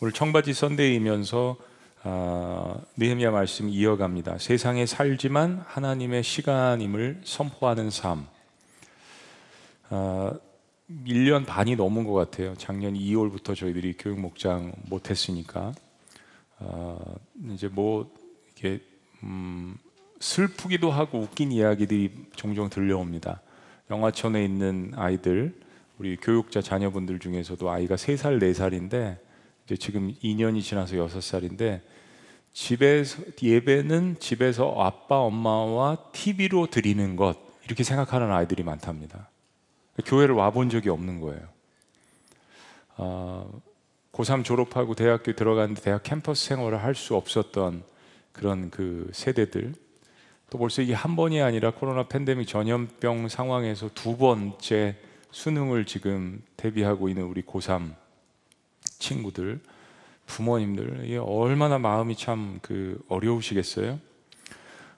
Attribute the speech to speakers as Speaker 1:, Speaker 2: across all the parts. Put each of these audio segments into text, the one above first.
Speaker 1: 오늘 청바지 선데이이면서 아, 느헤미야 말씀 이어갑니다. 세상에 살지만 하나님의 시간임을 선포하는 삶. 아, 1년 반이 넘은 것 같아요. 작년 2월부터 저희들이 교육 목장 못 했으니까 아, 이제 뭐 이게 음, 슬프기도 하고 웃긴 이야기들이 종종 들려옵니다. 영화촌에 있는 아이들, 우리 교육자 자녀분들 중에서도 아이가 3살, 4살인데 이제 지금 2년이 지나서 6살인데 집에서 예배는 집에서 아빠 엄마와 TV로 드리는 것 이렇게 생각하는 아이들이 많답니다. 교회를 와본 적이 없는 거예요. 어, 고3 졸업하고 대학교 들어갔는데 대학 캠퍼스 생활을 할 수 없었던 그런 그 세대들 또 벌써 이게 한 번이 아니라 코로나 팬데믹 전염병 상황에서 두 번째 수능을 지금 대비하고 있는 우리 고3 친구들, 부모님들, 이게 얼마나 마음이 참 그 어려우시겠어요?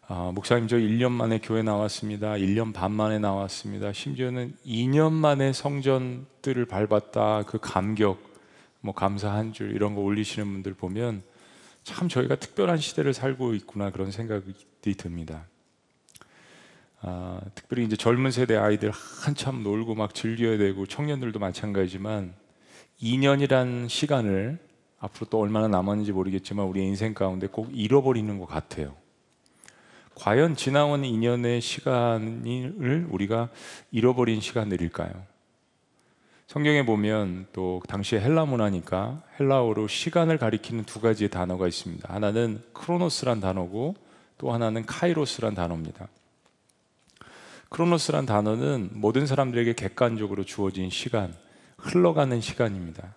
Speaker 1: 아, 목사님 저 1년 만에 교회 나왔습니다. 1년 반 만에 나왔습니다. 심지어는 2년 만에 성전들을 밟았다. 그 감격, 뭐 감사 한 줄 이런 거 올리시는 분들 보면 참 저희가 특별한 시대를 살고 있구나 그런 생각이 듭니다. 아, 특별히 이제 젊은 세대 아이들 한참 놀고 막 즐겨야 되고 청년들도 마찬가지지만 2년이란 시간을 앞으로 또 얼마나 남았는지 모르겠지만 우리 인생 가운데 꼭 잃어버리는 것 같아요. 과연 지나온 2년의 시간을 우리가 잃어버린 시간들일까요? 성경에 보면 또 당시에 헬라 문화니까 헬라어로 시간을 가리키는 두 가지의 단어가 있습니다. 하나는 크로노스란 단어고 또 하나는 카이로스란 단어입니다. 크로노스란 단어는 모든 사람들에게 객관적으로 주어진 시간, 흘러가는 시간입니다.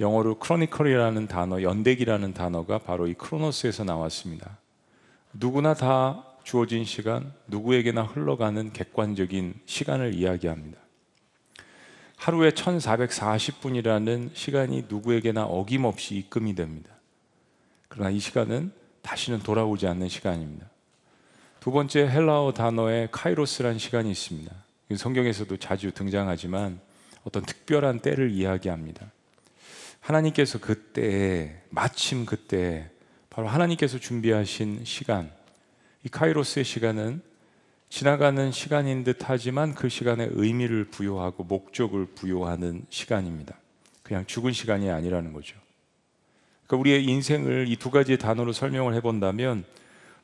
Speaker 1: 영어로 크로니컬이라는 단어, 연대기라는 단어가 바로 이 크로노스에서 나왔습니다. 누구나 다 주어진 시간, 누구에게나 흘러가는 객관적인 시간을 이야기합니다. 하루에 1440분이라는 시간이 누구에게나 어김없이 입금이 됩니다. 그러나 이 시간은 다시는 돌아오지 않는 시간입니다. 두 번째 헬라어 단어에 카이로스라는 시간이 있습니다. 성경에서도 자주 등장하지만 어떤 특별한 때를 이야기합니다. 하나님께서 그때 마침 그때 바로 하나님께서 준비하신 시간 이 카이로스의 시간은 지나가는 시간인 듯 하지만 그 시간에 의미를 부여하고 목적을 부여하는 시간입니다. 그냥 죽은 시간이 아니라는 거죠. 그러니까 우리의 인생을 이 두 가지의 단어로 설명을 해본다면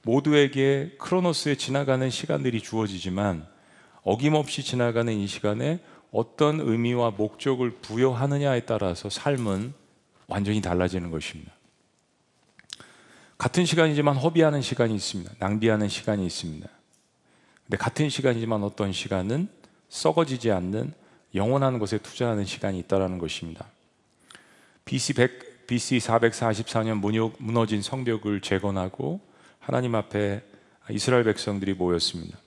Speaker 1: 모두에게 크로노스에 지나가는 시간들이 주어지지만 어김없이 지나가는 이 시간에 어떤 의미와 목적을 부여하느냐에 따라서 삶은 완전히 달라지는 것입니다. 같은 시간이지만 허비하는 시간이 있습니다. 낭비하는 시간이 있습니다. 근데 같은 시간이지만 어떤 시간은 썩어지지 않는 영원한 것에 투자하는 시간이 있다라는 것입니다. BC 100, BC 444년 무너진 성벽을 재건하고 하나님 앞에 이스라엘 백성들이 모였습니다.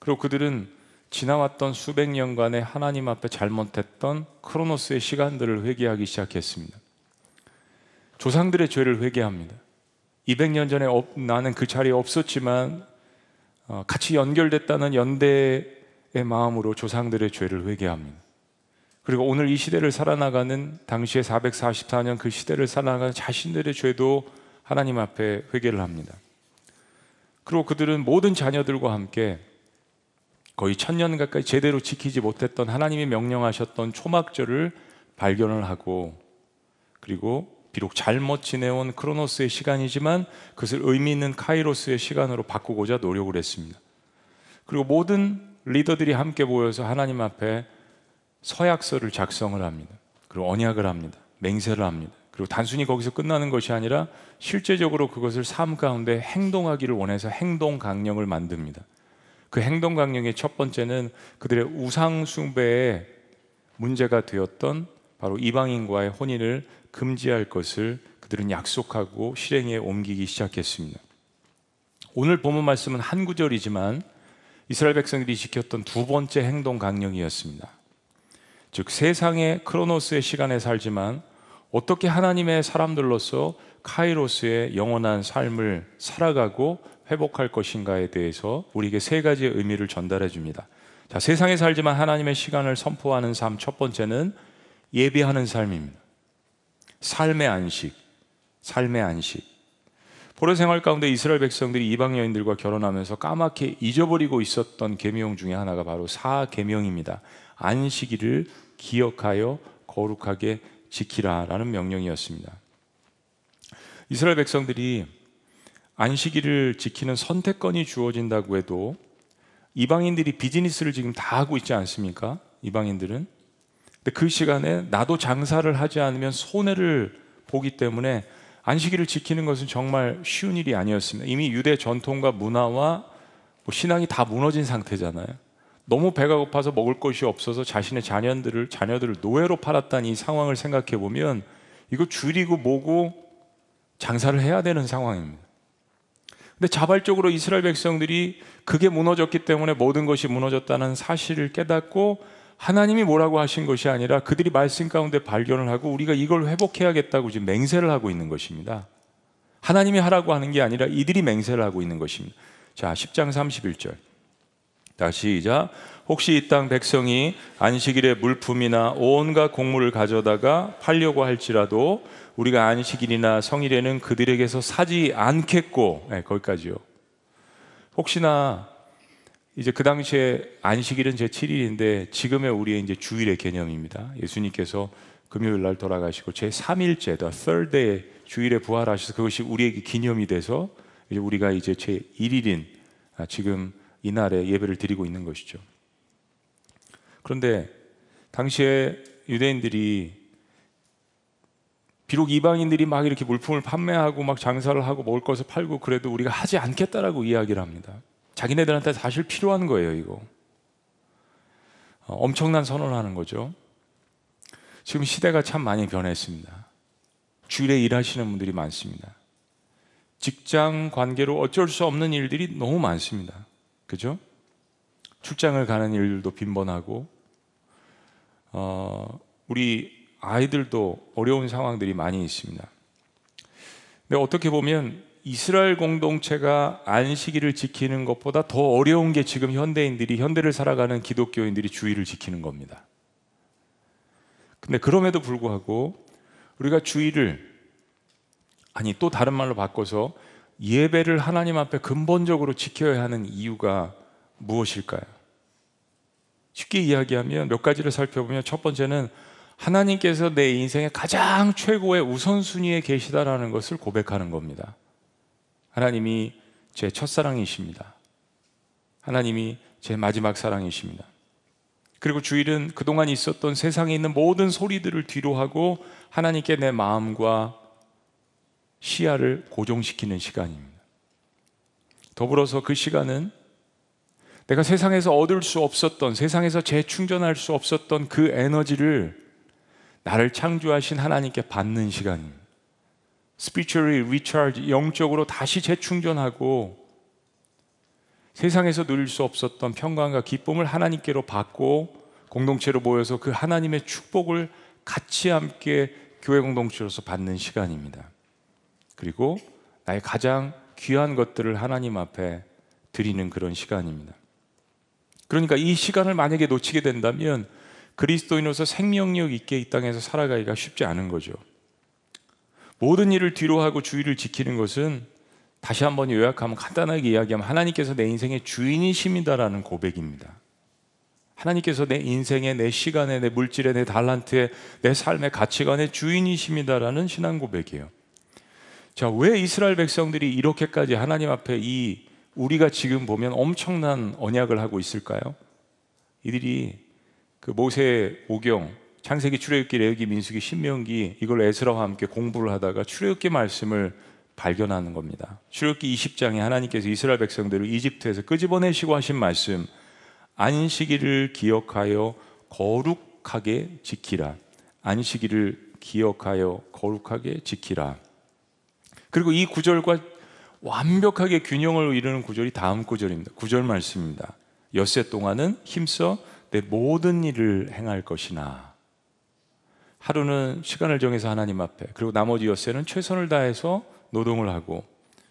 Speaker 1: 그리고 그들은 지나왔던 수백 년간의 하나님 앞에 잘못했던 크로노스의 시간들을 회개하기 시작했습니다. 조상들의 죄를 회개합니다. 200년 전에 나는 그 자리에 없었지만 어, 같이 연결됐다는 연대의 마음으로 조상들의 죄를 회개합니다. 그리고 오늘 이 시대를 살아나가는 당시에 444년 그 시대를 살아나가는 자신들의 죄도 하나님 앞에 회개를 합니다. 그리고 그들은 모든 자녀들과 함께 거의 천년 가까이 제대로 지키지 못했던 하나님이 명령하셨던 초막절을 발견을 하고 그리고 비록 잘못 지내온 크로노스의 시간이지만 그것을 의미 있는 카이로스의 시간으로 바꾸고자 노력을 했습니다. 그리고 모든 리더들이 함께 모여서 하나님 앞에 서약서를 작성을 합니다. 그리고 언약을 합니다. 맹세를 합니다. 그리고 단순히 거기서 끝나는 것이 아니라 실제적으로 그것을 삶 가운데 행동하기를 원해서 행동 강령을 만듭니다. 그 행동 강령의 첫 번째는 그들의 우상 숭배에 문제가 되었던 바로 이방인과의 혼인을 금지할 것을 그들은 약속하고 실행에 옮기기 시작했습니다. 오늘 본문 말씀은 한 구절이지만 이스라엘 백성들이 지켰던 두 번째 행동 강령이었습니다. 즉 세상의 크로노스의 시간에 살지만 어떻게 하나님의 사람들로서 카이로스의 영원한 삶을 살아가고 회복할 것인가에 대해서 우리에게 세 가지의 의미를 전달해 줍니다. 자, 세상에 살지만 하나님의 시간을 선포하는 삶 첫 번째는 예배하는 삶입니다. 삶의 안식, 삶의 안식. 포로 생활 가운데 이스라엘 백성들이 이방 여인들과 결혼하면서 까맣게 잊어버리고 있었던 계명 중에 하나가 바로 사계명입니다. 안식일을 기억하여 거룩하게 지키라라는 명령이었습니다. 이스라엘 백성들이 안식일을 지키는 선택권이 주어진다고 해도 이방인들이 비즈니스를 지금 다 하고 있지 않습니까? 이방인들은. 근데 그 시간에 나도 장사를 하지 않으면 손해를 보기 때문에 안식일을 지키는 것은 정말 쉬운 일이 아니었습니다. 이미 유대 전통과 문화와 뭐 신앙이 다 무너진 상태잖아요. 너무 배가 고파서 먹을 것이 없어서 자신의 자녀들을 자녀들을 노예로 팔았다는 이 상황을 생각해 보면 이거 줄이고 뭐고 장사를 해야 되는 상황입니다. 근데 자발적으로 이스라엘 백성들이 그게 무너졌기 때문에 모든 것이 무너졌다는 사실을 깨닫고 하나님이 뭐라고 하신 것이 아니라 그들이 말씀 가운데 발견을 하고 우리가 이걸 회복해야겠다고 지금 맹세를 하고 있는 것입니다. 하나님이 하라고 하는 게 아니라 이들이 맹세를 하고 있는 것입니다. 자, 10장 31절. 다시 시작. 혹시 이 땅 백성이 안식일에 물품이나 온갖 곡물을 가져다가 팔려고 할지라도 우리가 안식일이나 성일에는 그들에게서 사지 않겠고 네, 거기까지요. 혹시나 이제 그 당시에 안식일은 제 7일인데 지금의 우리의 이제 주일의 개념입니다. 예수님께서 금요일 날 돌아가시고 제 3일째, the third day 주일에 부활하셔서 그것이 우리에게 기념이 돼서 이제 우리가 이제 제 1일인 아, 지금 이날에 예배를 드리고 있는 것이죠. 그런데 당시에 유대인들이 비록 이방인들이 막 이렇게 물품을 판매하고 막 장사를 하고 먹을 것을 팔고 그래도 우리가 하지 않겠다라고 이야기를 합니다. 자기네들한테 사실 필요한 거예요, 이거. 어, 엄청난 선언을 하는 거죠. 지금 시대가 참 많이 변했습니다. 주일에 일하시는 분들이 많습니다. 직장 관계로 어쩔 수 없는 일들이 너무 많습니다. 그죠? 출장을 가는 일들도 빈번하고, 어, 우리 아이들도 어려운 상황들이 많이 있습니다. 근데 어떻게 보면 이스라엘 공동체가 안식일을 지키는 것보다 더 어려운 게 지금 현대인들이 현대를 살아가는 기독교인들이 주의를 지키는 겁니다. 근데 그럼에도 불구하고 우리가 주의를 아니 또 다른 말로 바꿔서 예배를 하나님 앞에 근본적으로 지켜야 하는 이유가 무엇일까요? 쉽게 이야기하면 몇 가지를 살펴보면 첫 번째는 하나님께서 내 인생의 가장 최고의 우선순위에 계시다라는 것을 고백하는 겁니다. 하나님이 제 첫사랑이십니다. 하나님이 제 마지막 사랑이십니다. 그리고 주일은 그동안 있었던 세상에 있는 모든 소리들을 뒤로 하고 하나님께 내 마음과 시야를 고정시키는 시간입니다. 더불어서 그 시간은 내가 세상에서 얻을 수 없었던, 세상에서 재충전할 수 없었던 그 에너지를 나를 창조하신 하나님께 받는 시간입니다. spiritually recharge, 영적으로 다시 재충전하고 세상에서 누릴 수 없었던 평강과 기쁨을 하나님께로 받고 공동체로 모여서 그 하나님의 축복을 같이 함께 교회 공동체로서 받는 시간입니다. 그리고 나의 가장 귀한 것들을 하나님 앞에 드리는 그런 시간입니다. 그러니까 이 시간을 만약에 놓치게 된다면 그리스도인으로서 생명력 있게 이 땅에서 살아가기가 쉽지 않은 거죠. 모든 일을 뒤로 하고 주의를 지키는 것은 다시 한번 요약하면 간단하게 이야기하면 하나님께서 내 인생의 주인이십니다라는 고백입니다. 하나님께서 내 인생의 내 시간에 내 물질에 내 달란트에 내 삶의 가치관의 주인이십니다라는 신앙 고백이에요. 자, 왜 이스라엘 백성들이 이렇게까지 하나님 앞에 이 우리가 지금 보면 엄청난 언약을 하고 있을까요? 이들이 그 모세 오경 창세기 출애굽기 레위기 민수기 신명기 이걸 에스라와 함께 공부를 하다가 출애굽기 말씀을 발견하는 겁니다. 출애굽기 20장에 하나님께서 이스라엘 백성들을 이집트에서 끄집어내시고 하신 말씀 안식일을 기억하여 거룩하게 지키라. 안식일을 기억하여 거룩하게 지키라. 그리고 이 구절과 완벽하게 균형을 이루는 구절이 다음 구절입니다. 구절 말씀입니다. 엿새 동안은 힘써 내 모든 일을 행할 것이나 하루는 시간을 정해서 하나님 앞에 그리고 나머지 엿새는 최선을 다해서 노동을 하고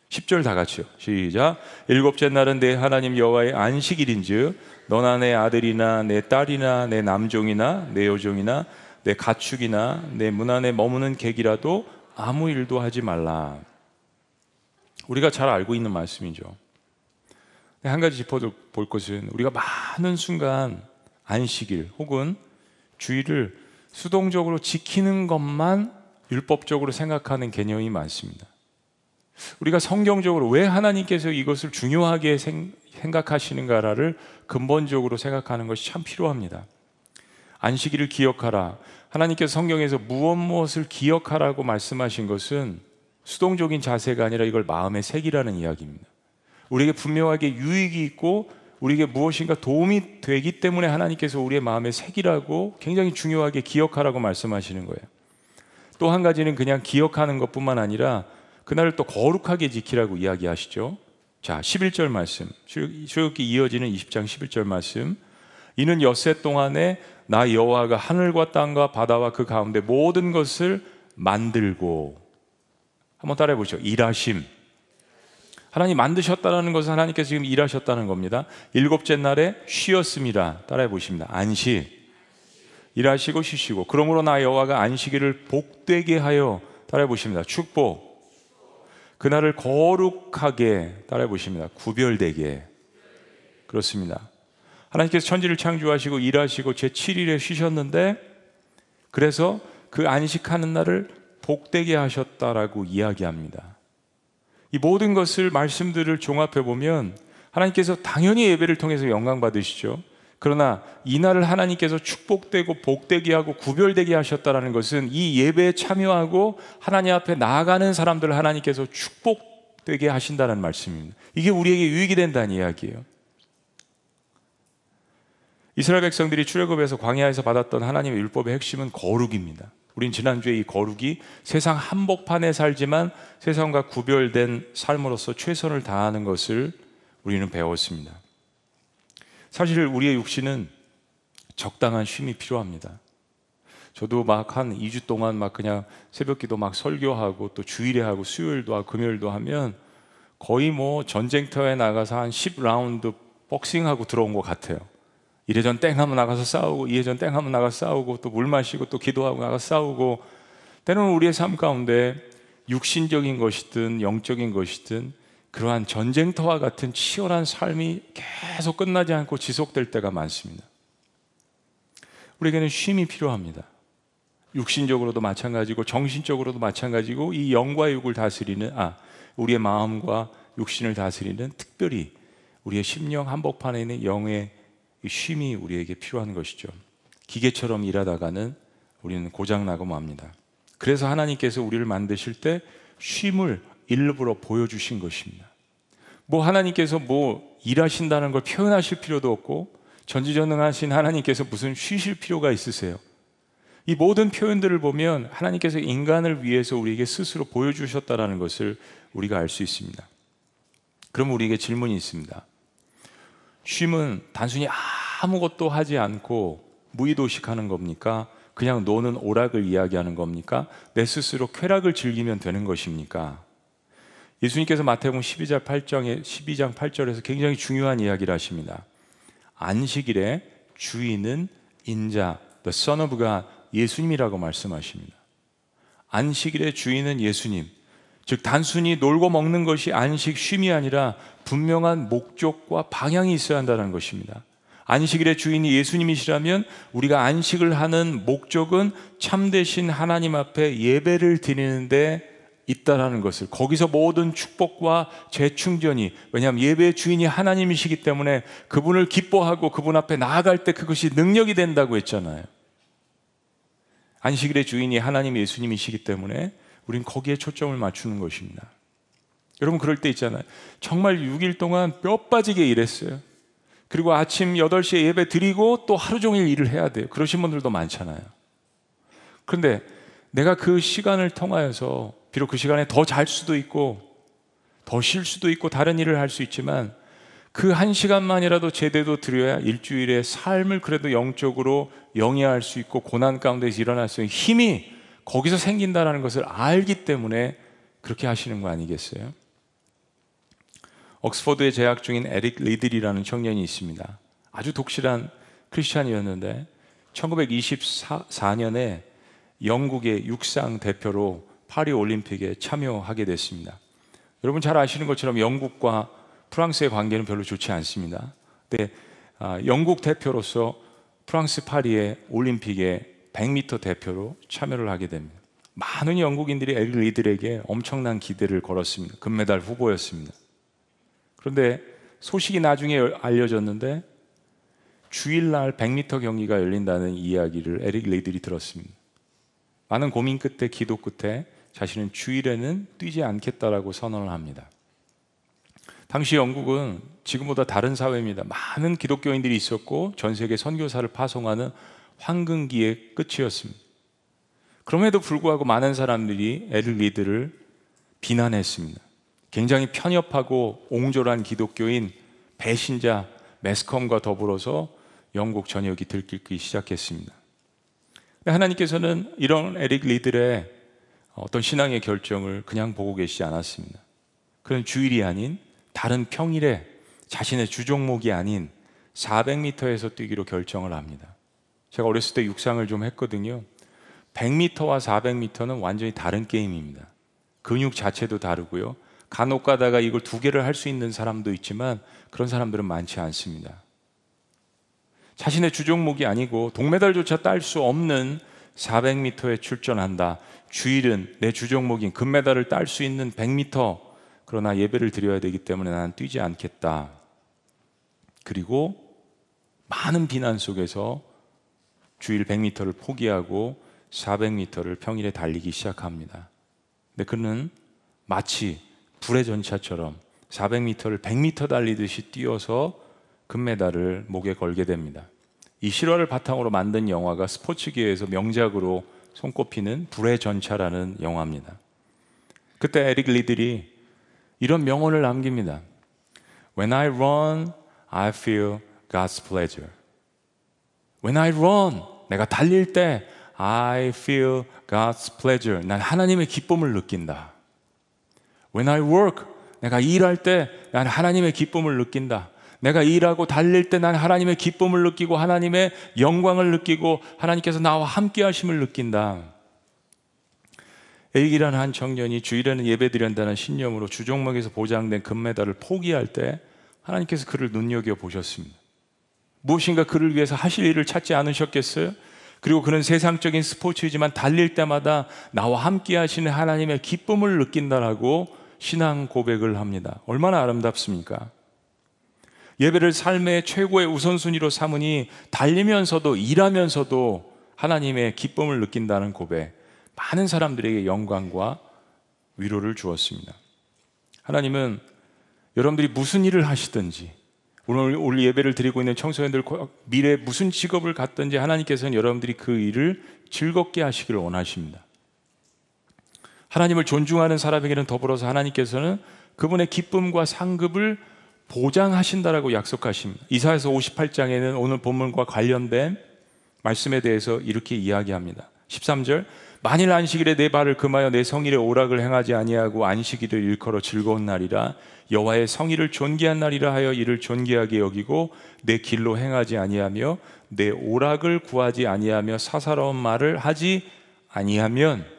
Speaker 1: 10절 다 같이요. 시작. 일곱째 날은 내 하나님 여호와의 안식일인즉 너나 내 아들이나 내 딸이나 내 남종이나 내 여종이나 내 가축이나 내 문 안에 머무는 객이라도 아무 일도 하지 말라. 우리가 잘 알고 있는 말씀이죠. 한 가지 짚어볼 것은 우리가 많은 순간 안식일 혹은 주의를 수동적으로 지키는 것만 율법적으로 생각하는 개념이 많습니다. 우리가 성경적으로 왜 하나님께서 이것을 중요하게 생각하시는가를 근본적으로 생각하는 것이 참 필요합니다. 안식일을 기억하라. 하나님께서 성경에서 무엇 무엇을 기억하라고 말씀하신 것은 수동적인 자세가 아니라 이걸 마음에 새기라는 이야기입니다. 우리에게 분명하게 유익이 있고 우리에게 무엇인가 도움이 되기 때문에 하나님께서 우리의 마음에 새기라고 굉장히 중요하게 기억하라고 말씀하시는 거예요. 또 한 가지는 그냥 기억하는 것뿐만 아니라 그날을 또 거룩하게 지키라고 이야기하시죠. 자, 11절 말씀. 출애굽기 이어지는 20장 11절 말씀. 이는 엿새 동안에 나 여호와가 하늘과 땅과 바다와 그 가운데 모든 것을 만들고 한번 따라해 보시죠. 일하심. 하나님 만드셨다는 것은 하나님께서 지금 일하셨다는 겁니다. 일곱째 날에 쉬었습니다. 따라해 보십니다. 안식. 일하시고 쉬시고 그러므로 나 여호와가 안식일을 복되게 하여 따라해 보십니다. 축복. 그날을 거룩하게 따라해 보십니다. 구별되게. 그렇습니다. 하나님께서 천지를 창조하시고 일하시고 제 7일에 쉬셨는데 그래서 그 안식하는 날을 복되게 하셨다라고 이야기합니다. 이 모든 것을 말씀들을 종합해 보면 하나님께서 당연히 예배를 통해서 영광 받으시죠. 그러나 이 날을 하나님께서 축복되고 복되게 하고 구별되게 하셨다라는 것은 이 예배에 참여하고 하나님 앞에 나아가는 사람들을 하나님께서 축복되게 하신다는 말씀입니다. 이게 우리에게 유익이 된다는 이야기예요. 이스라엘 백성들이 출애굽에서 광야에서 받았던 하나님의 율법의 핵심은 거룩입니다. 우린 지난주에 이 거룩이 세상 한복판에 살지만 세상과 구별된 삶으로서 최선을 다하는 것을 우리는 배웠습니다. 사실 우리의 육신은 적당한 쉼이 필요합니다. 저도 막 한 2주 동안 막 그냥 새벽 기도 막 설교하고 또 주일에 하고 수요일도 하고 금요일도 하면 거의 뭐 전쟁터에 나가서 한 10라운드 복싱하고 들어온 것 같아요. 이래전 땡 하면 나가서 싸우고 이래전 땡 하면 나가서 싸우고 또 물 마시고 또 기도하고 나가서 싸우고 때로는 우리의 삶 가운데 육신적인 것이든 영적인 것이든 그러한 전쟁터와 같은 치열한 삶이 계속 끝나지 않고 지속될 때가 많습니다. 우리에게는 쉼이 필요합니다. 육신적으로도 마찬가지고 정신적으로도 마찬가지고 이 영과 육을 다스리는 아 우리의 마음과 육신을 다스리는 특별히 우리의 심령 한복판에 있는 영의 쉼이 우리에게 필요한 것이죠. 기계처럼 일하다가는 우리는 고장나고 맙니다. 그래서 하나님께서 우리를 만드실 때 쉼을 일부러 보여주신 것입니다. 뭐 하나님께서 뭐 일하신다는 걸 표현하실 필요도 없고 전지전능하신 하나님께서 무슨 쉬실 필요가 있으세요? 이 모든 표현들을 보면 하나님께서 인간을 위해서 우리에게 스스로 보여주셨다는 것을 우리가 알 수 있습니다. 그럼 우리에게 질문이 있습니다. 쉼은 단순히 아무것도 하지 않고 무의도식하는 겁니까? 그냥 노는 오락을 이야기하는 겁니까? 내 스스로 쾌락을 즐기면 되는 것입니까? 예수님께서 마태복음 12장 8장에 12장 8절에서 굉장히 중요한 이야기를 하십니다. 안식일의 주인은 인자, the son of God, 예수님이라고 말씀하십니다. 안식일의 주인은 예수님. 즉 단순히 놀고 먹는 것이 안식 쉼이 아니라 분명한 목적과 방향이 있어야 한다는 것입니다. 안식일의 주인이 예수님이시라면 우리가 안식을 하는 목적은 참되신 하나님 앞에 예배를 드리는데 있다라는 것을 거기서 모든 축복과 재충전이 왜냐하면 예배의 주인이 하나님이시기 때문에 그분을 기뻐하고 그분 앞에 나아갈 때 그것이 능력이 된다고 했잖아요. 안식일의 주인이 하나님 예수님이시기 때문에 우린 거기에 초점을 맞추는 것입니다. 여러분 그럴 때 있잖아요. 정말 6일 동안 뼈 빠지게 일했어요. 그리고 아침 8시에 예배 드리고 또 하루 종일 일을 해야 돼요. 그러신 분들도 많잖아요. 그런데 내가 그 시간을 통하여서 비록 그 시간에 더 잘 수도 있고 더 쉴 수도 있고 다른 일을 할 수 있지만 그 한 시간만이라도 제대로 드려야 일주일의 삶을 그래도 영적으로 영위할 수 있고 고난 가운데서 일어날 수 있는 힘이 거기서 생긴다는 것을 알기 때문에 그렇게 하시는 거 아니겠어요? 옥스퍼드에 재학 중인 에릭 리들이라는 청년이 있습니다. 아주 독실한 크리스찬이었는데 1924년에 영국의 육상 대표로 파리 올림픽에 참여하게 됐습니다. 여러분 잘 아시는 것처럼 영국과 프랑스의 관계는 별로 좋지 않습니다. 근데 아, 영국 대표로서 프랑스 파리의 올림픽에 100m 대표로 참여를 하게 됩니다. 많은 영국인들이 에릭 리들에게 엄청난 기대를 걸었습니다. 금메달 후보였습니다. 그런데 소식이 나중에 알려졌는데 주일날 100m 경기가 열린다는 이야기를 에릭 리들이 들었습니다. 많은 고민 끝에 기도 끝에 자신은 주일에는 뛰지 않겠다라고 선언을 합니다. 당시 영국은 지금보다 다른 사회입니다. 많은 기독교인들이 있었고 전 세계 선교사를 파송하는 황금기의 끝이었습니다. 그럼에도 불구하고 많은 사람들이 에릭 리드를 비난했습니다. 굉장히 편협하고 옹졸한 기독교인 배신자 매스컴과 더불어서 영국 전역이 들끓기 시작했습니다. 하나님께서는 이런 에릭 리들의 어떤 신앙의 결정을 그냥 보고 계시지 않았습니다. 그는 주일이 아닌 다른 평일에 자신의 주종목이 아닌 400m에서 뛰기로 결정을 합니다. 제가 어렸을 때 육상을 좀 했거든요. 100m와 400m는 완전히 다른 게임입니다. 근육 자체도 다르고요. 간혹 가다가 이걸 두 개를 할 수 있는 사람도 있지만 그런 사람들은 많지 않습니다. 자신의 주종목이 아니고 동메달조차 딸 수 없는 400m에 출전한다. 주일은 내 주종목인 금메달을 딸 수 있는 100m. 그러나 예배를 드려야 되기 때문에 나는 뛰지 않겠다. 그리고 많은 비난 속에서 주일 100m를 포기하고 400m를 평일에 달리기 시작합니다. 근데 그는 마치 불의 전차처럼 400m를 100m 달리듯이 뛰어서 금메달을 목에 걸게 됩니다. 이 실화를 바탕으로 만든 영화가 스포츠계에서 명작으로 손꼽히는 불의 전차라는 영화입니다. 그때 에릭 리들이 이런 명언을 남깁니다. When I run, I feel God's pleasure. When I run, 내가 달릴 때 I feel God's pleasure. 난 하나님의 기쁨을 느낀다. When I work, 내가 일할 때 난 하나님의 기쁨을 느낀다. 내가 일하고 달릴 때 난 하나님의 기쁨을 느끼고 하나님의 영광을 느끼고 하나님께서 나와 함께 하심을 느낀다. 에이기라는 한 청년이 주일에는 예배드린다는 신념으로 주종목에서 보장된 금메달을 포기할 때 하나님께서 그를 눈여겨 보셨습니다. 무엇인가 그를 위해서 하실 일을 찾지 않으셨겠어요? 그리고 그는 세상적인 스포츠이지만 달릴 때마다 나와 함께 하시는 하나님의 기쁨을 느낀다라고 신앙 고백을 합니다. 얼마나 아름답습니까? 예배를 삶의 최고의 우선순위로 삼으니 달리면서도 일하면서도 하나님의 기쁨을 느낀다는 고백. 많은 사람들에게 영광과 위로를 주었습니다. 하나님은 여러분들이 무슨 일을 하시든지 오늘 오늘 예배를 드리고 있는 청소년들 미래 무슨 직업을 갖든지 하나님께서는 여러분들이 그 일을 즐겁게 하시기를 원하십니다. 하나님을 존중하는 사람에게는 더불어서 하나님께서는 그분의 기쁨과 상급을 보장하신다라고 약속하십니다. 이사에서 58장에는 오늘 본문과 관련된 말씀에 대해서 이렇게 이야기합니다. 13절 만일 안식일에 내 발을 금하여 내 성일에 오락을 행하지 아니하고 안식일을 일컬어 즐거운 날이라 여호와의 성의를 존귀한 날이라 하여 이를 존귀하게 여기고 내 길로 행하지 아니하며 내 오락을 구하지 아니하며 사사로운 말을 하지 아니하면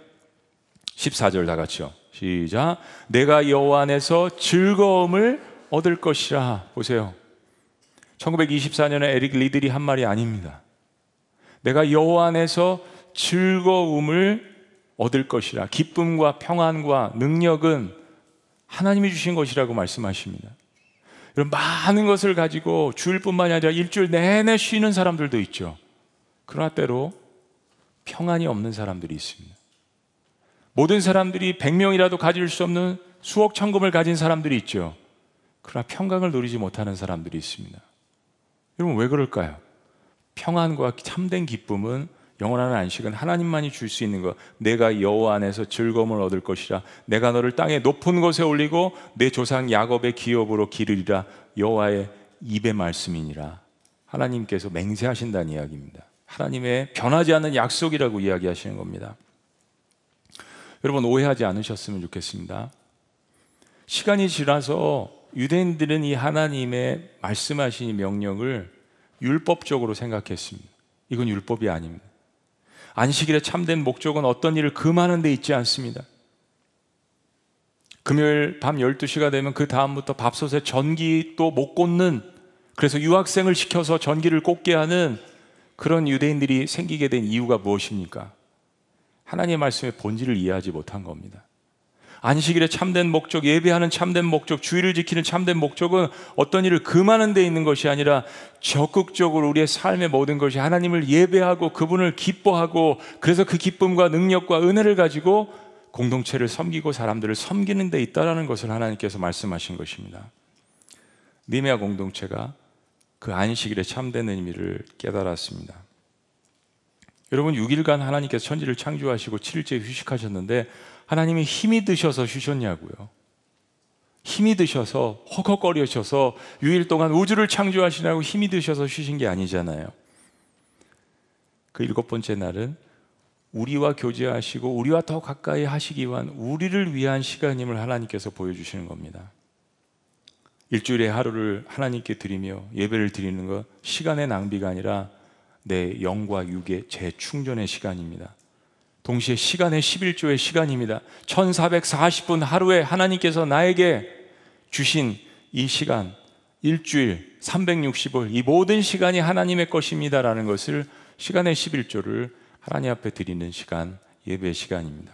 Speaker 1: 14절 다 같이요. 시작. 내가 여호와 안에서 즐거움을 얻을 것이라. 보세요. 1924년에 에릭 리들이 한 말이 아닙니다. 내가 여호와 안에서 즐거움을 얻을 것이라. 기쁨과 평안과 능력은 하나님이 주신 것이라고 말씀하십니다. 여러분, 많은 것을 가지고 주일뿐만이 아니라 일주일 내내 쉬는 사람들도 있죠. 그러나 때로 평안이 없는 사람들이 있습니다. 모든 사람들이 100명이라도 가질 수 없는 수억 천금을 가진 사람들이 있죠. 그러나 평강을 누리지 못하는 사람들이 있습니다. 여러분, 왜 그럴까요? 평안과 참된 기쁨은 영원한 안식은 하나님만이 줄 수 있는 것. 내가 여호와 안에서 즐거움을 얻을 것이라. 내가 너를 땅의 높은 곳에 올리고 내 조상 야곱의 기업으로 기르리라. 여호와의 입의 말씀이니라. 하나님께서 맹세하신다는 이야기입니다. 하나님의 변하지 않는 약속이라고 이야기하시는 겁니다. 여러분 오해하지 않으셨으면 좋겠습니다. 시간이 지나서 유대인들은 이 하나님의 말씀하신 명령을 율법적으로 생각했습니다. 이건 율법이 아닙니다. 안식일의 참된 목적은 어떤 일을 금하는 데 있지 않습니다. 금요일 밤 12시가 되면 그 다음부터 밥솥에 전기 또 못 꽂는 그래서 유학생을 시켜서 전기를 꽂게 하는 그런 유대인들이 생기게 된 이유가 무엇입니까? 하나님의 말씀의 본질을 이해하지 못한 겁니다. 안식일의 참된 목적, 예배하는 참된 목적, 주의를 지키는 참된 목적은 어떤 일을 금하는 데 있는 것이 아니라 적극적으로 우리의 삶의 모든 것이 하나님을 예배하고 그분을 기뻐하고 그래서 그 기쁨과 능력과 은혜를 가지고 공동체를 섬기고 사람들을 섬기는 데 있다라는 것을 하나님께서 말씀하신 것입니다. 니메아 공동체가 그 안식일의 참된 의미를 깨달았습니다. 여러분 6일간 하나님께서 천지를 창조하시고 7일째 휴식하셨는데 하나님이 힘이 드셔서 쉬셨냐고요. 힘이 드셔서 허걱거리셔서 6일 동안 우주를 창조하시라고 힘이 드셔서 쉬신 게 아니잖아요. 그 일곱 번째 날은 우리와 교제하시고 우리와 더 가까이 하시기 위한 우리를 위한 시간임을 하나님께서 보여주시는 겁니다. 일주일에 하루를 하나님께 드리며 예배를 드리는 것 시간의 낭비가 아니라 내 영과 육의 재충전의 시간입니다. 동시에 시간의 11조의 시간입니다. 1440분 하루에 하나님께서 나에게 주신 이 시간, 일주일, 360일, 이 모든 시간이 하나님의 것입니다라는 것을 시간의 11조를 하나님 앞에 드리는 시간, 예배 시간입니다.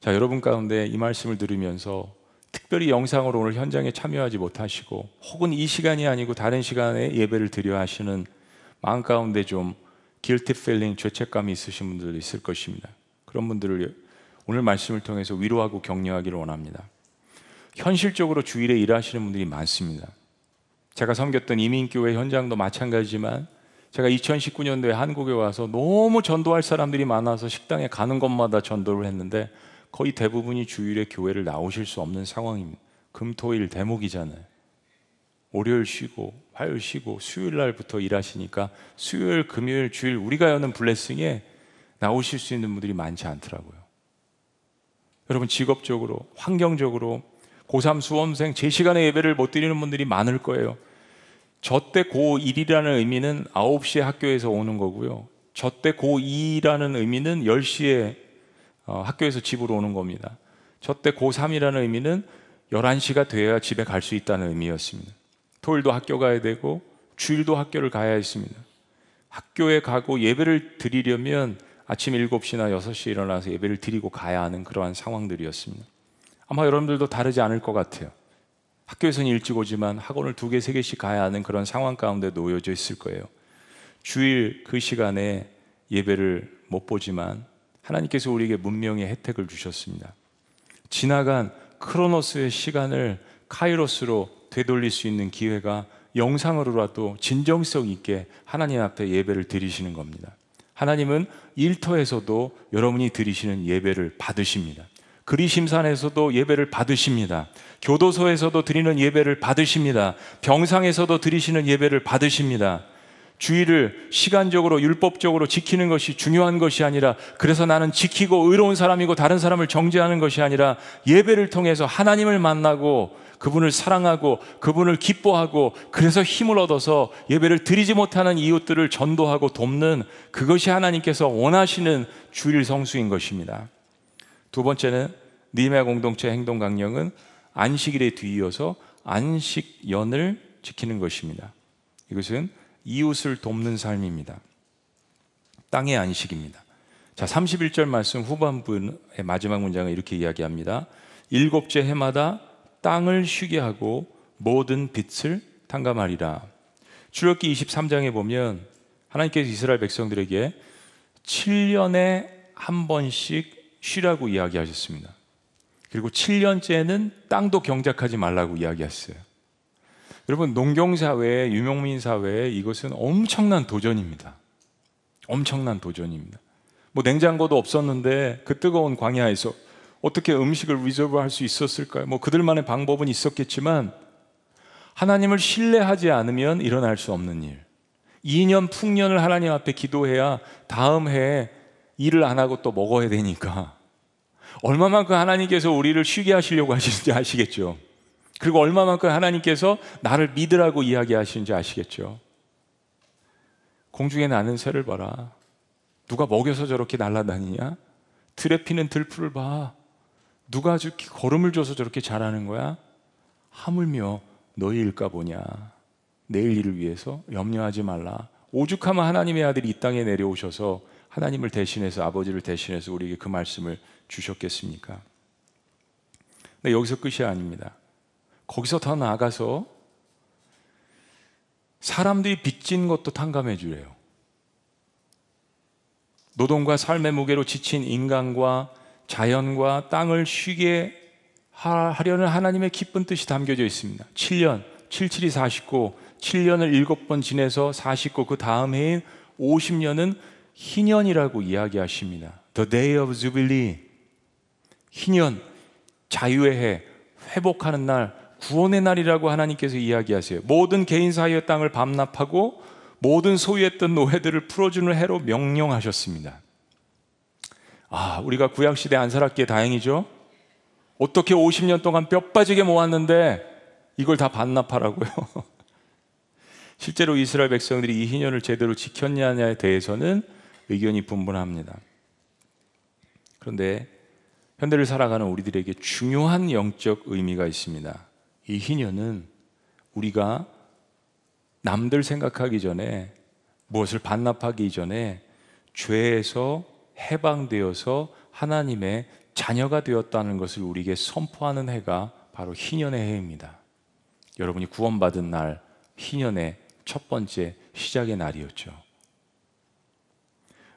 Speaker 1: 자, 여러분 가운데 이 말씀을 들으면서 특별히 영상으로 오늘 현장에 참여하지 못하시고 혹은 이 시간이 아니고 다른 시간에 예배를 드려 하시는 마음 가운데 좀 guilty feeling, 죄책감이 있으신 분들도 있을 것입니다. 그런 분들을 오늘 말씀을 통해서 위로하고 격려하기를 원합니다. 현실적으로 주일에 일하시는 분들이 많습니다. 제가 섬겼던 이민교회 현장도 마찬가지지만 제가 2019년도에 한국에 와서 너무 전도할 사람들이 많아서 식당에 가는 곳마다 전도를 했는데 거의 대부분이 주일에 교회를 나오실 수 없는 상황입니다. 금토일 대목이잖아요. 월요일 쉬고 화요일 쉬고 수요일 날부터 일하시니까 수요일, 금요일, 주일 우리가 여는 블레싱에 나오실 수 있는 분들이 많지 않더라고요. 여러분 직업적으로, 환경적으로 고3 수험생 제 시간에 예배를 못 드리는 분들이 많을 거예요. 저 때 고1이라는 의미는 9시에 학교에서 오는 거고요. 저 때 고2라는 의미는 10시에 어, 학교에서 집으로 오는 겁니다. 저 때 고3이라는 의미는 11시가 돼야 집에 갈 수 있다는 의미였습니다. 토요일도 학교 가야 되고 주일도 학교를 가야 했습니다. 학교에 가고 예배를 드리려면 아침 7시나 6시에 일어나서 예배를 드리고 가야 하는 그러한 상황들이었습니다. 아마 여러분들도 다르지 않을 것 같아요. 학교에서는 일찍 오지만 학원을 두 개, 세 개씩 가야 하는 그런 상황 가운데 놓여져 있을 거예요. 주일 그 시간에 예배를 못 보지만 하나님께서 우리에게 문명의 혜택을 주셨습니다. 지나간 크로노스의 시간을 카이로스로 되돌릴 수 있는 기회가 영상으로라도 진정성 있게 하나님 앞에 예배를 드리시는 겁니다. 하나님은 일터에서도 여러분이 드리시는 예배를 받으십니다. 그리심산에서도 예배를 받으십니다. 교도소에서도 드리는 예배를 받으십니다. 병상에서도 드리시는 예배를 받으십니다. 주의를 시간적으로 율법적으로 지키는 것이 중요한 것이 아니라 그래서 나는 지키고 의로운 사람이고 다른 사람을 정죄하는 것이 아니라 예배를 통해서 하나님을 만나고 그분을 사랑하고 그분을 기뻐하고 그래서 힘을 얻어서 예배를 드리지 못하는 이웃들을 전도하고 돕는 그것이 하나님께서 원하시는 주일 성수인 것입니다. 두 번째는 니메 공동체 행동 강령은 안식일에 뒤이어서 안식연을 지키는 것입니다. 이것은 이웃을 돕는 삶입니다. 땅의 안식입니다. 자, 31절 말씀 후반부의 마지막 문장은 이렇게 이야기합니다. 일곱째 해마다 땅을 쉬게 하고 모든 빛을 탕감하리라. 출애굽기 23장에 보면 하나님께서 이스라엘 백성들에게 7년에 한 번씩 쉬라고 이야기하셨습니다. 그리고 7년째는 땅도 경작하지 말라고 이야기했어요. 여러분 농경 사회, 유목민 사회에 이것은 엄청난 도전입니다. 엄청난 도전입니다. 뭐 냉장고도 없었는데 그 뜨거운 광야에서 어떻게 음식을 reserve 할 수 있었을까요? 뭐 그들만의 방법은 있었겠지만 하나님을 신뢰하지 않으면 일어날 수 없는 일. 2년 풍년을 하나님 앞에 기도해야 다음 해에 일을 안 하고 또 먹어야 되니까 얼마만큼 하나님께서 우리를 쉬게 하시려고 하시는지 아시겠죠? 그리고 얼마만큼 하나님께서 나를 믿으라고 이야기하시는지 아시겠죠? 공중에 나는 새를 봐라. 누가 먹여서 저렇게 날아다니냐? 들에 피는 들풀을 봐. 누가 저렇게 걸음을 줘서 저렇게 자라는 거야? 하물며 너희 일까 보냐. 내일 일을 위해서 염려하지 말라. 오죽하면 하나님의 아들이 이 땅에 내려오셔서 하나님을 대신해서 아버지를 대신해서 우리에게 그 말씀을 주셨겠습니까? 근데 여기서 끝이 아닙니다. 거기서 더 나아가서 사람들이 빚진 것도 탕감해 주래요. 노동과 삶의 무게로 지친 인간과 자연과 땅을 쉬게 하려는 하나님의 기쁜 뜻이 담겨져 있습니다. 7년, 77이 49, 7년을 7번 지내서 49, 그 다음 해인 50년은 희년이라고 이야기하십니다. The day of Jubilee. 희년, 자유의 해, 회복하는 날, 구원의 날이라고 하나님께서 이야기하세요. 모든 개인 사이의 땅을 반납하고 모든 소유했던 노예들을 풀어주는 해로 명령하셨습니다. 아, 우리가 구약시대 안 살았기에 다행이죠? 어떻게 50년 동안 뼈 빠지게 모았는데 이걸 다 반납하라고요? 실제로 이스라엘 백성들이 이 희년을 제대로 지켰냐에 대해서는 의견이 분분합니다. 그런데 현대를 살아가는 우리들에게 중요한 영적 의미가 있습니다. 이 희년은 우리가 남들 생각하기 전에 무엇을 반납하기 전에 죄에서 해방되어서 하나님의 자녀가 되었다는 것을 우리에게 선포하는 해가 바로 희년의 해입니다. 여러분이 구원받은 날 희년의 첫 번째 시작의 날이었죠.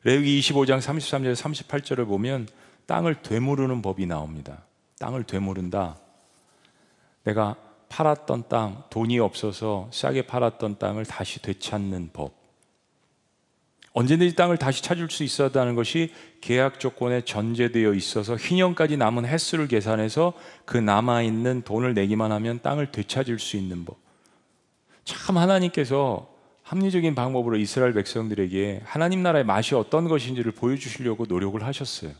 Speaker 1: 레위기 25장 33절 38절을 보면 땅을 되무르는 법이 나옵니다. 땅을 되무른다. 내가 팔았던 땅, 돈이 없어서 싸게 팔았던 땅을 다시 되찾는 법. 언제든지 땅을 다시 찾을 수 하는 것이 계약 조건에 전제되어 있어서 희년까지 남은 횟수를 계산해서 그 남아있는 돈을 내기만 하면 땅을 되찾을 수 있는 법. 참 하나님께서 합리적인 방법으로 이스라엘 백성들에게 하나님 나라의 맛이 어떤 것인지를 보여주시려고 노력을 하셨어요.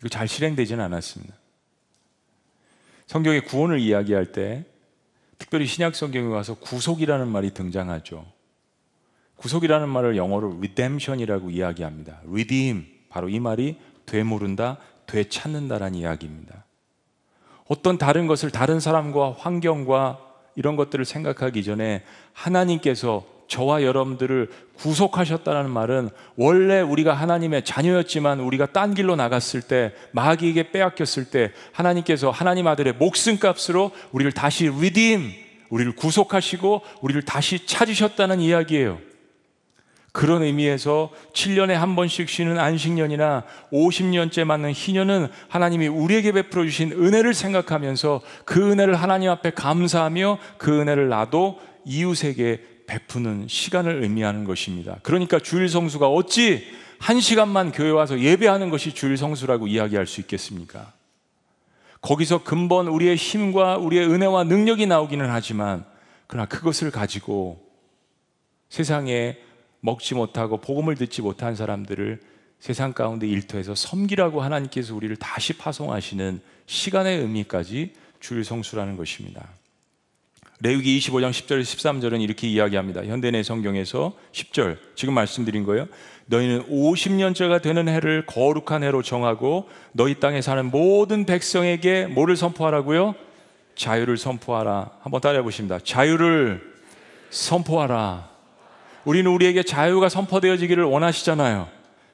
Speaker 1: 이거 잘 실행되지는 않았습니다. 성경의 구원을 이야기할 때 특별히 신약 성경에 와서 구속이라는 말이 등장하죠. 구속이라는 말을 영어로 redemption이라고 이야기합니다. redeem 바로 이 말이 되모른다, 되찾는다라는 이야기입니다. 어떤 다른 것을 다른 사람과 환경과 이런 것들을 생각하기 전에 하나님께서 저와 여러분들을 구속하셨다는 말은 원래 우리가 하나님의 자녀였지만 우리가 딴 길로 나갔을 때 마귀에게 빼앗겼을 때 하나님께서 하나님 아들의 목숨값으로 우리를 다시 리딤 우리를 구속하시고 우리를 다시 찾으셨다는 이야기예요. 그런 의미에서 7년에 한 번씩 쉬는 안식년이나 50년째 맞는 희년은 하나님이 우리에게 베풀어 주신 은혜를 생각하면서 그 은혜를 하나님 앞에 감사하며 그 은혜를 나도 이웃에게 베푸는 시간을 의미하는 것입니다. 그러니까 주일 성수가 어찌 한 시간만 교회 와서 예배하는 것이 주일 성수라고 이야기할 수 있겠습니까? 거기서 근본 우리의 힘과 우리의 은혜와 능력이 나오기는 하지만 그러나 그것을 가지고 세상에 먹지 못하고 복음을 듣지 못한 사람들을 세상 가운데 일터에서 섬기라고 하나님께서 우리를 다시 파송하시는 시간의 의미까지 주일 성수라는 것입니다. 레위기 25장 10절 13절은 이렇게 이야기합니다. 현대내 성경에서 10절 지금 말씀드린 거예요. 너희는 50년째가 되는 해를 거룩한 해로 정하고 너희 땅에 사는 모든 백성에게 뭐를 선포하라고요? 자유를 선포하라. 한번 따라해 보십니다. 자유를 선포하라. 우리는 우리에게 자유가 선포되어지기를 원하시잖아요.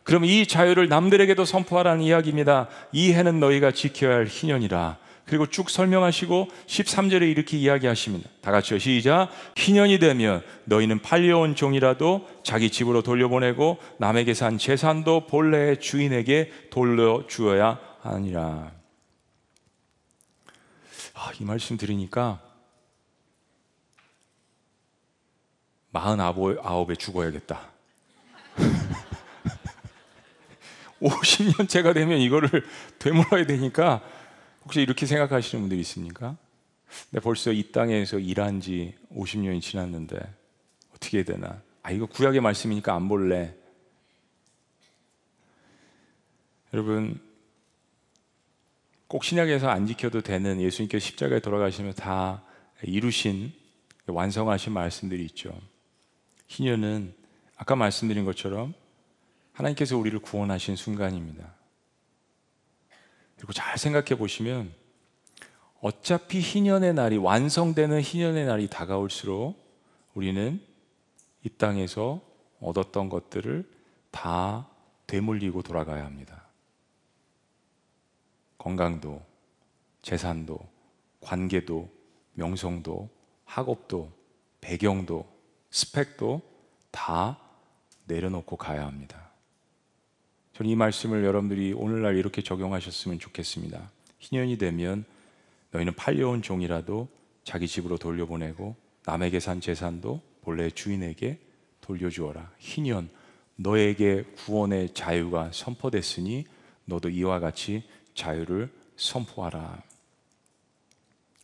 Speaker 1: 그럼 이 자유를 남들에게도 선포하라는 이야기입니다. 이 해는 너희가 지켜야 할 희년이라. 그리고 쭉 설명하시고 13절에 이렇게 이야기하십니다. 다 같이요. 시작. 희년이 되면 너희는 팔려온 종이라도 자기 집으로 돌려보내고 남에게 산 재산도 본래의 주인에게 돌려주어야 하니라. 아, 이 말씀 들으니까 마흔 아홉에 죽어야겠다. 50년째가 되면 이거를 되물어야 되니까 혹시 이렇게 생각하시는 분들이 있습니까? 내 벌써 이 땅에서 일한 지 50년이 지났는데 어떻게 되나? 아 이거 구약의 말씀이니까 안 볼래. 여러분 꼭 신약에서 안 지켜도 되는 예수님께서 십자가에 돌아가시면 다 이루신 완성하신 말씀들이 있죠. 희년은 아까 말씀드린 것처럼 하나님께서 우리를 구원하신 순간입니다. 그리고 잘 생각해 보시면 어차피 희년의 날이 완성되는 희년의 날이 다가올수록 우리는 이 땅에서 얻었던 것들을 다 되물리고 돌아가야 합니다. 건강도, 재산도, 관계도, 명성도, 학업도, 배경도, 스펙도 다 내려놓고 가야 합니다. 저는 이 말씀을 여러분들이 오늘날 이렇게 적용하셨으면 좋겠습니다. 희년이 되면 너희는 팔려온 종이라도 자기 집으로 돌려보내고 남에게 산 재산도 본래 주인에게 돌려주어라. 희년 너에게 구원의 자유가 선포됐으니 너도 이와 같이 자유를 선포하라.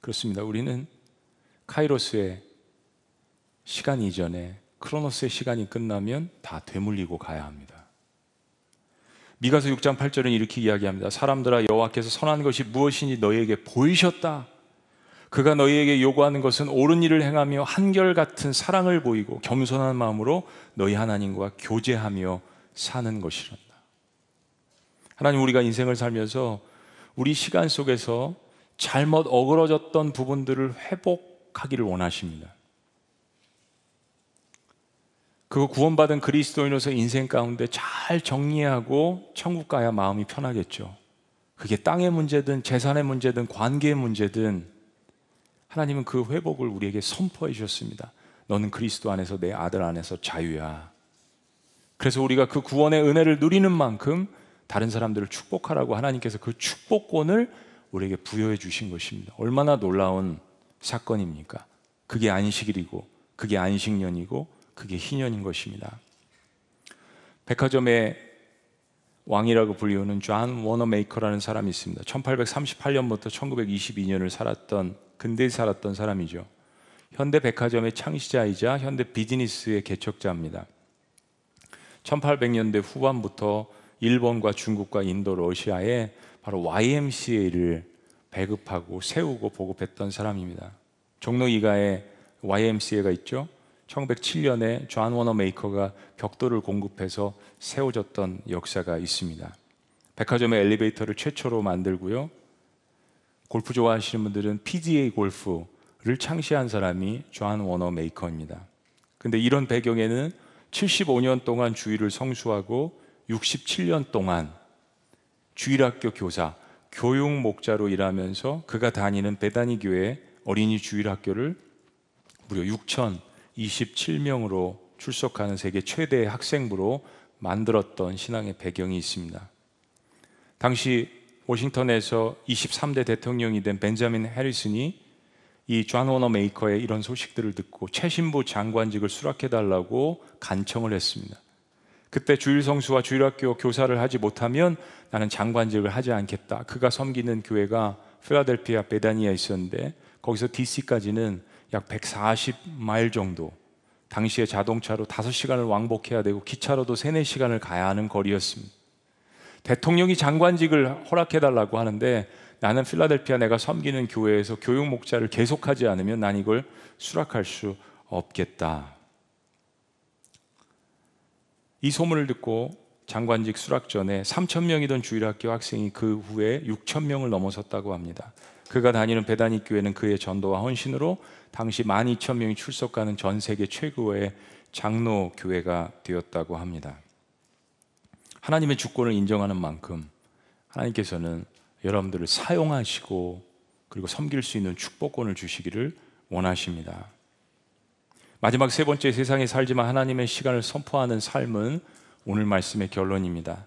Speaker 1: 그렇습니다. 우리는 카이로스의 시간 이전에 크로노스의 시간이 끝나면 다 되물리고 가야 합니다. 미가서 6장 8절은 이렇게 이야기합니다. 사람들아 여호와께서 선한 것이 무엇인지 너희에게 보이셨다. 그가 너희에게 요구하는 것은 옳은 일을 행하며 한결같은 사랑을 보이고 겸손한 마음으로 너희 하나님과 교제하며 사는 것이란다. 하나님 우리가 인생을 살면서 우리 시간 속에서 잘못 어그러졌던 부분들을 회복하기를 원하십니다. 그 구원받은 그리스도인으로서 인생 가운데 잘 정리하고 천국 가야 마음이 편하겠죠. 그게 땅의 문제든 재산의 문제든 관계의 문제든 하나님은 그 회복을 우리에게 선포해 주셨습니다. 너는 그리스도 안에서 내 아들 안에서 자유야. 그래서 우리가 그 구원의 은혜를 누리는 만큼 다른 사람들을 축복하라고 하나님께서 그 축복권을 우리에게 부여해 주신 것입니다. 얼마나 놀라운 사건입니까? 그게 안식일이고, 그게 안식년이고, 그게 희년인 것입니다. 백화점의 왕이라고 불리우는 존 워너메이커라는 사람이 있습니다. 1838년부터 1922년을 살았던 근대에 살았던 사람이죠. 현대 백화점의 창시자이자 현대 비즈니스의 개척자입니다. 1800년대 후반부터 일본과 중국과 인도, 러시아에 바로 YMCA를 배급하고 세우고 보급했던 사람입니다. 종로 이가에 YMCA가 있죠. 1907년에 존 워너메이커가 벽돌을 공급해서 세워졌던 역사가 있습니다. 백화점의 엘리베이터를 최초로 만들고요. 골프 좋아하시는 분들은 PGA 골프를 창시한 사람이 존 워너메이커입니다. 근데 이런 배경에는 75년 동안 주일을 성수하고 67년 동안 주일학교 교사, 교육 목자로 일하면서 그가 다니는 베다니 교회 어린이 주일학교를 무려 6천 27명으로 출석하는 세계 최대의 학생부로 만들었던 신앙의 배경이 있습니다. 당시 워싱턴에서 23대 대통령이 된 벤자민 해리슨이 이존 워너 메이커의 이런 소식들을 듣고 최신부 장관직을 수락해 달라고 간청을 했습니다. 그때 주일 성수와 주일학교 교사를 하지 못하면 나는 장관직을 하지 않겠다. 그가 섬기는 교회가 필라델피아 베다니아에 있었는데 거기서 DC까지는 약 140마일 정도 당시에 자동차로 5시간을 왕복해야 되고 기차로도 3, 4시간을 가야 하는 거리였습니다. 대통령이 장관직을 허락해 달라고 하는데 나는 필라델피아 내가 섬기는 교회에서 교육 목자를 계속하지 않으면 난 이걸 수락할 수 없겠다. 이 소문을 듣고 장관직 수락 전에 3천 명이던 주일학교 학생이 그 후에 6천 명을 넘어섰다고 합니다. 그가 다니는 베다니 교회는 그의 전도와 헌신으로 당시 12,000명이 출석하는 전 세계 최고의 장로 교회가 되었다고 합니다. 하나님의 주권을 인정하는 만큼 하나님께서는 여러분들을 사용하시고 그리고 섬길 수 있는 축복권을 주시기를 원하십니다. 마지막 세 번째 세상에 살지만 하나님의 시간을 선포하는 삶은 오늘 말씀의 결론입니다.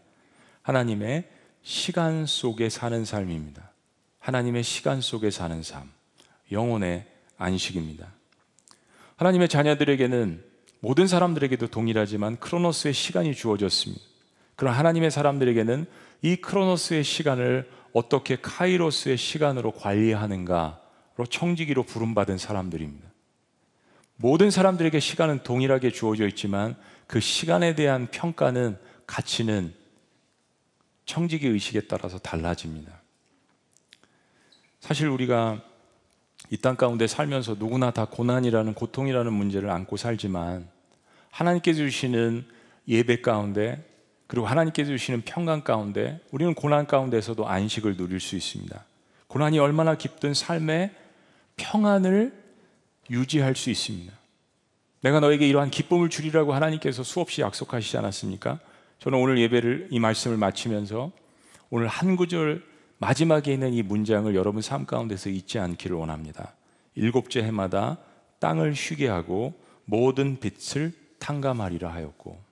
Speaker 1: 하나님의 시간 속에 사는 삶입니다. 하나님의 시간 속에 사는 삶, 영혼의 안식입니다. 하나님의 자녀들에게는 모든 사람들에게도 동일하지만 크로노스의 시간이 주어졌습니다. 그럼 하나님의 사람들에게는 이 크로노스의 시간을 어떻게 카이로스의 시간으로 관리하는가로 청지기로 부름받은 사람들입니다. 모든 사람들에게 시간은 동일하게 주어져 있지만 그 시간에 대한 평가는 가치는 청지기 의식에 따라서 달라집니다. 사실 우리가 이 땅 가운데 살면서 누구나 다 고난이라는 고통이라는 문제를 안고 살지만 하나님께서 주시는 예배 가운데 그리고 하나님께서 주시는 평강 가운데 우리는 고난 가운데서도 안식을 누릴 수 있습니다. 고난이 얼마나 깊든 삶의 평안을 유지할 수 있습니다. 내가 너에게 이러한 기쁨을 주리라고 하나님께서 수없이 약속하시지 않았습니까? 저는 오늘 예배를 이 말씀을 마치면서 오늘 한 구절 마지막에 있는 이 문장을 여러분 삶 가운데서 잊지 않기를 원합니다. 일곱째 해마다 땅을 쉬게 하고 모든 빛을 탕감하리라 하였고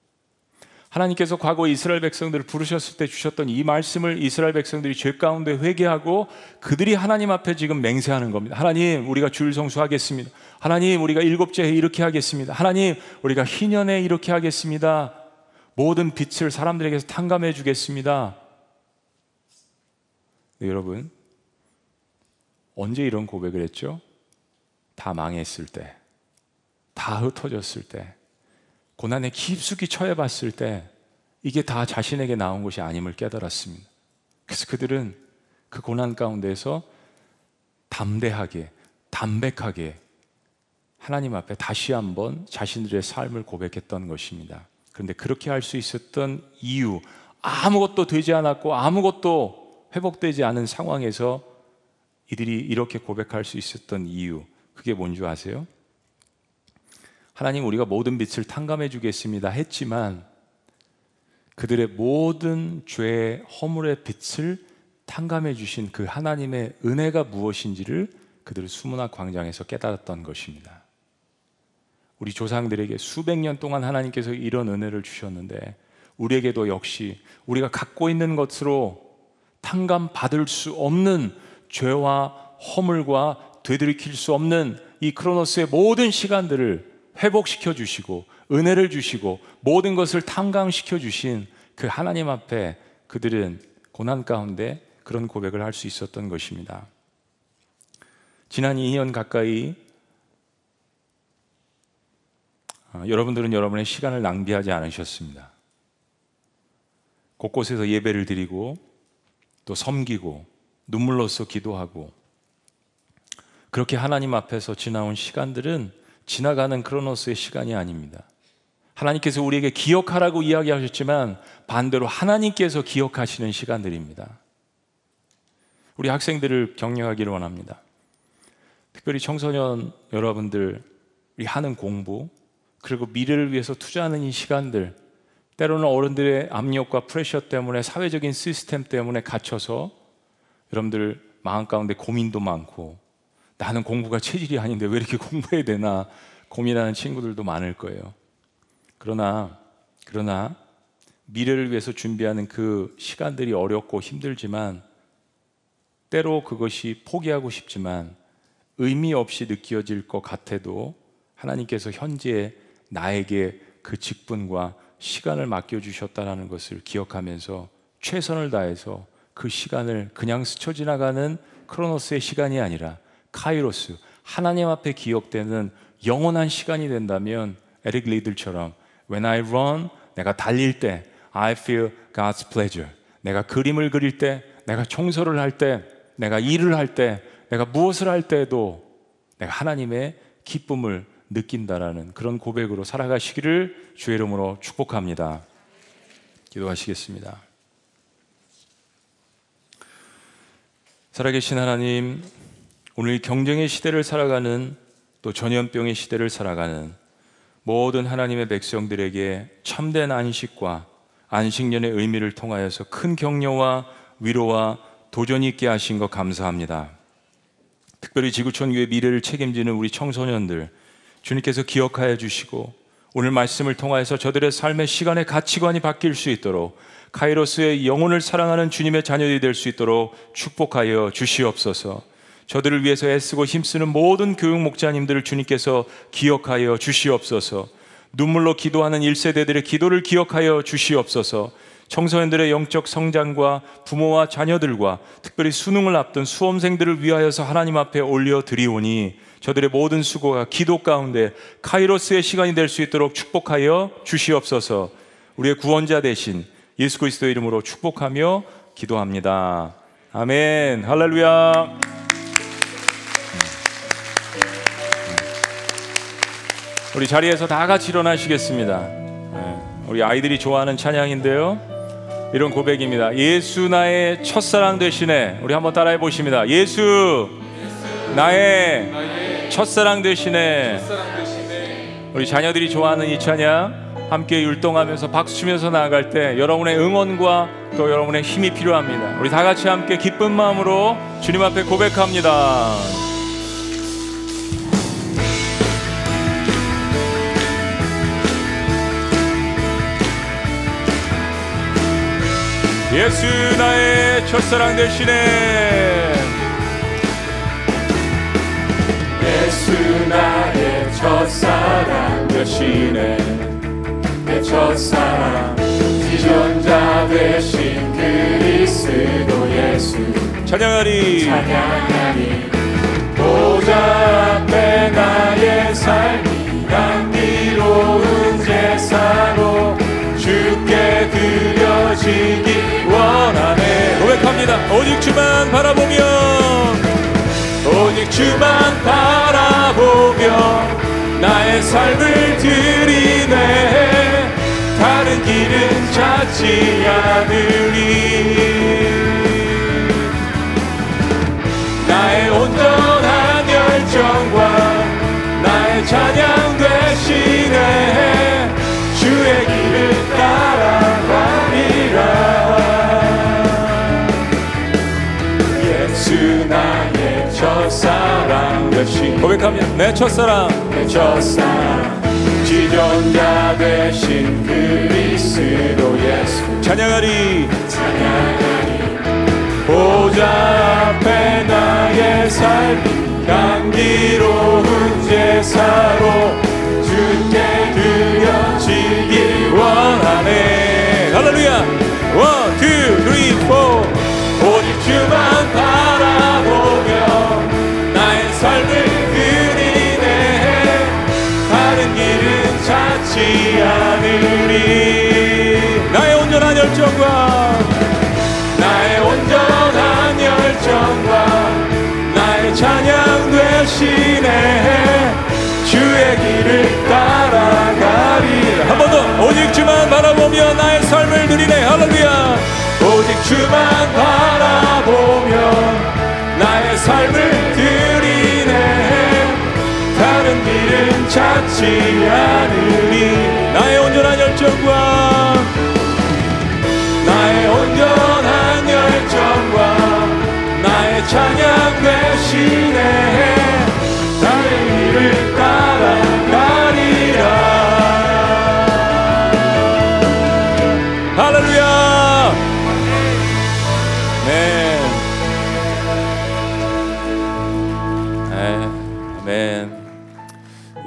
Speaker 1: 하나님께서 과거 이스라엘 백성들을 부르셨을 때 주셨던 이 말씀을 이스라엘 백성들이 죄 가운데 회개하고 그들이 하나님 앞에 지금 맹세하는 겁니다. 하나님, 우리가 주일 성수하겠습니다. 하나님, 우리가 일곱째 해 이렇게 하겠습니다. 하나님, 우리가 희년에 이렇게 하겠습니다. 모든 빛을 사람들에게서 탕감해 주겠습니다. 네, 여러분, 언제 이런 고백을 했죠? 다 망했을 때, 다 흩어졌을 때, 고난에 깊숙이 처해봤을 때 이게 다 자신에게 나온 것이 아님을 깨달았습니다. 그래서 그들은 그 고난 가운데서 담대하게, 담백하게 하나님 앞에 다시 한번 자신들의 삶을 고백했던 것입니다. 그런데 그렇게 할 수 있었던 이유, 아무것도 되지 않았고 아무것도 회복되지 않은 상황에서 이들이 이렇게 고백할 수 있었던 이유, 그게 뭔지 아세요? 하나님 우리가 모든 빛을 탕감해 주겠습니다 했지만 그들의 모든 죄 허물의 빛을 탕감해 주신 그 하나님의 은혜가 무엇인지를 그들은 수문학 광장에서 깨달았던 것입니다. 우리 조상들에게 수백 년 동안 하나님께서 이런 은혜를 주셨는데 우리에게도 역시 우리가 갖고 있는 것으로 탕감 받을 수 없는 죄와 허물과 되돌이킬 수 없는 이 크로노스의 모든 시간들을 회복시켜 주시고 은혜를 주시고 모든 것을 탕감시켜 주신 그 하나님 앞에 그들은 고난 가운데 그런 고백을 할 수 있었던 것입니다. 지난 2년 가까이 아, 여러분들은 여러분의 시간을 낭비하지 않으셨습니다. 곳곳에서 예배를 드리고 또 섬기고 눈물로써 기도하고 그렇게 하나님 앞에서 지나온 시간들은 지나가는 크로노스의 시간이 아닙니다. 하나님께서 우리에게 기억하라고 이야기하셨지만 반대로 하나님께서 기억하시는 시간들입니다. 우리 학생들을 격려하기를 원합니다. 특별히 청소년 여러분들이 하는 공부, 그리고 미래를 위해서 투자하는 이 시간들, 때로는 어른들의 압력과 프레셔 때문에 사회적인 시스템 때문에 갇혀서 여러분들 마음 가운데 고민도 많고 나는 공부가 체질이 아닌데 왜 이렇게 공부해야 되나 고민하는 친구들도 많을 거예요. 그러나 그러나 미래를 위해서 준비하는 그 시간들이 어렵고 힘들지만 때로 그것이 포기하고 싶지만 의미 없이 느껴질 것 같아도 하나님께서 현재 나에게 그 직분과 시간을 맡겨 주셨다라는 것을 기억하면서 최선을 다해서 그 시간을 그냥 스쳐 지나가는 크로노스의 시간이 아니라 카이로스 하나님 앞에 기억되는 영원한 시간이 된다면 에릭 리들처럼 When I run 내가 달릴 때 I feel God's pleasure. 내가 그림을 그릴 때 내가 청소를 할 때 내가 일을 할 때 내가 무엇을 할 때도 내가 하나님의 기쁨을 느낀다라는 그런 고백으로 살아가시기를 주의 이름으로 축복합니다. 기도하시겠습니다. 살아계신 하나님 오늘 경쟁의 시대를 살아가는 또 전염병의 시대를 살아가는 모든 하나님의 백성들에게 참된 안식과 안식년의 의미를 통하여서 큰 격려와 위로와 도전이 있게 하신 것 감사합니다. 특별히 지구촌 교회 미래를 책임지는 우리 청소년들 주님께서 기억하여 주시고 오늘 말씀을 통하여서 저들의 삶의 시간의 가치관이 바뀔 수 있도록 카이로스의 영혼을 사랑하는 주님의 자녀들이 될 수 있도록 축복하여 주시옵소서. 저들을 위해서 애쓰고 힘쓰는 모든 교육 목자님들을 주님께서 기억하여 주시옵소서. 눈물로 기도하는 1세대들의 기도를 기억하여 주시옵소서. 청소년들의 영적 성장과 부모와 자녀들과 특별히 수능을 앞둔 수험생들을 위하여서 하나님 앞에 올려 드리오니 저들의 모든 수고가 기도 가운데 카이로스의 시간이 될 수 있도록 축복하여 주시옵소서. 우리의 구원자 대신 예수 그리스도 이름으로 축복하며 기도합니다. 아멘. 할렐루야. 우리 자리에서 다 같이 일어나시겠습니다. 네, 우리 아이들이 좋아하는 찬양인데요. 이런 고백입니다. 예수 나의 첫사랑 되시네. 우리 한번 따라해 보십니다. 예수 나의 첫사랑 되시네. 우리 자녀들이 좋아하는 이 찬양 함께 율동하면서 박수 치면서 나아갈 때 여러분의 응원과 또 여러분의 힘이 필요합니다. 우리 다 같이 함께 기쁜 마음으로 주님 앞에 고백합니다. 예수 나의 첫사랑 되시네
Speaker 2: 예수 나의 첫사랑 되시네. 내 첫사랑 지존자 되신 그리스도 예수.
Speaker 1: 찬양하리.
Speaker 2: 찬양하니 보좌 앞에 나의 삶이 감미로운 제사로 주께 드려지기 원하네.
Speaker 1: 고백합니다. 오직 주만 바라보며
Speaker 2: 오직 주만 바라보며 나의 삶을 드리네. 다른 길은 찾지 않으리. 나의 온전한 열정과
Speaker 1: 고백합니다. 내 첫사랑.
Speaker 2: 내 첫사랑. 지존자 되신 그리스도 예수.
Speaker 1: 찬양하리.
Speaker 2: 찬양하니 보좌 앞에 나의 삶이 감기로운 제사로 주께 드려지기 원하네.
Speaker 1: 할렐루야 열정과
Speaker 2: 나의 온전한 열정과 나의 찬양 되시네 주의 길을 따라가리.
Speaker 1: 한 번 더 오직 주만 바라보며 나의 삶을 드리네. 할렐루야.
Speaker 2: 오직 주만 바라보며 나의 삶을 드리네. 다른 길은 찾지 않으리.
Speaker 1: 나의 온전한 열정과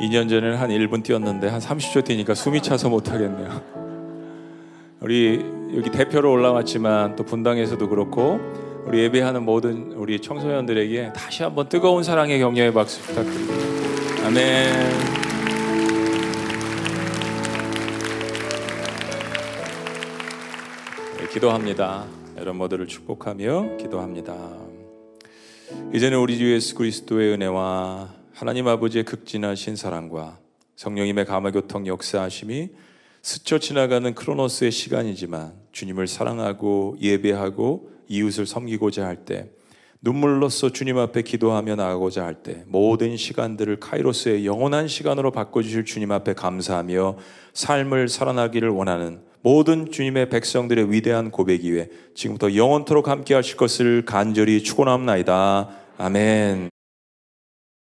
Speaker 1: 2년 전에는 한 1분 뛰었는데 한 30초 뛰니까 숨이 차서 못하겠네요. 우리 여기 대표로 올라왔지만 또 분당에서도 그렇고 우리 예배하는 모든 우리 청소년들에게 다시 한번 뜨거운 사랑의 격려의 박수 부탁드립니다 아멘 네, 기도합니다. 여러분 모두를 축복하며 기도합니다. 이제는 우리 주 예수 그리스도의 은혜와 하나님 아버지의 극진하신 사랑과 성령님의 감화교통 역사하심이 스쳐 지나가는 크로노스의 시간이지만 주님을 사랑하고 예배하고 이웃을 섬기고자 할 때 눈물로써 주님 앞에 기도하며 나가고자 할 때 모든 시간들을 카이로스의 영원한 시간으로 바꿔주실 주님 앞에 감사하며 삶을 살아나기를 원하는 모든 주님의 백성들의 위대한 고백 이에 지금부터 영원토록 함께 하실 것을 간절히 축원합나이다. 아멘.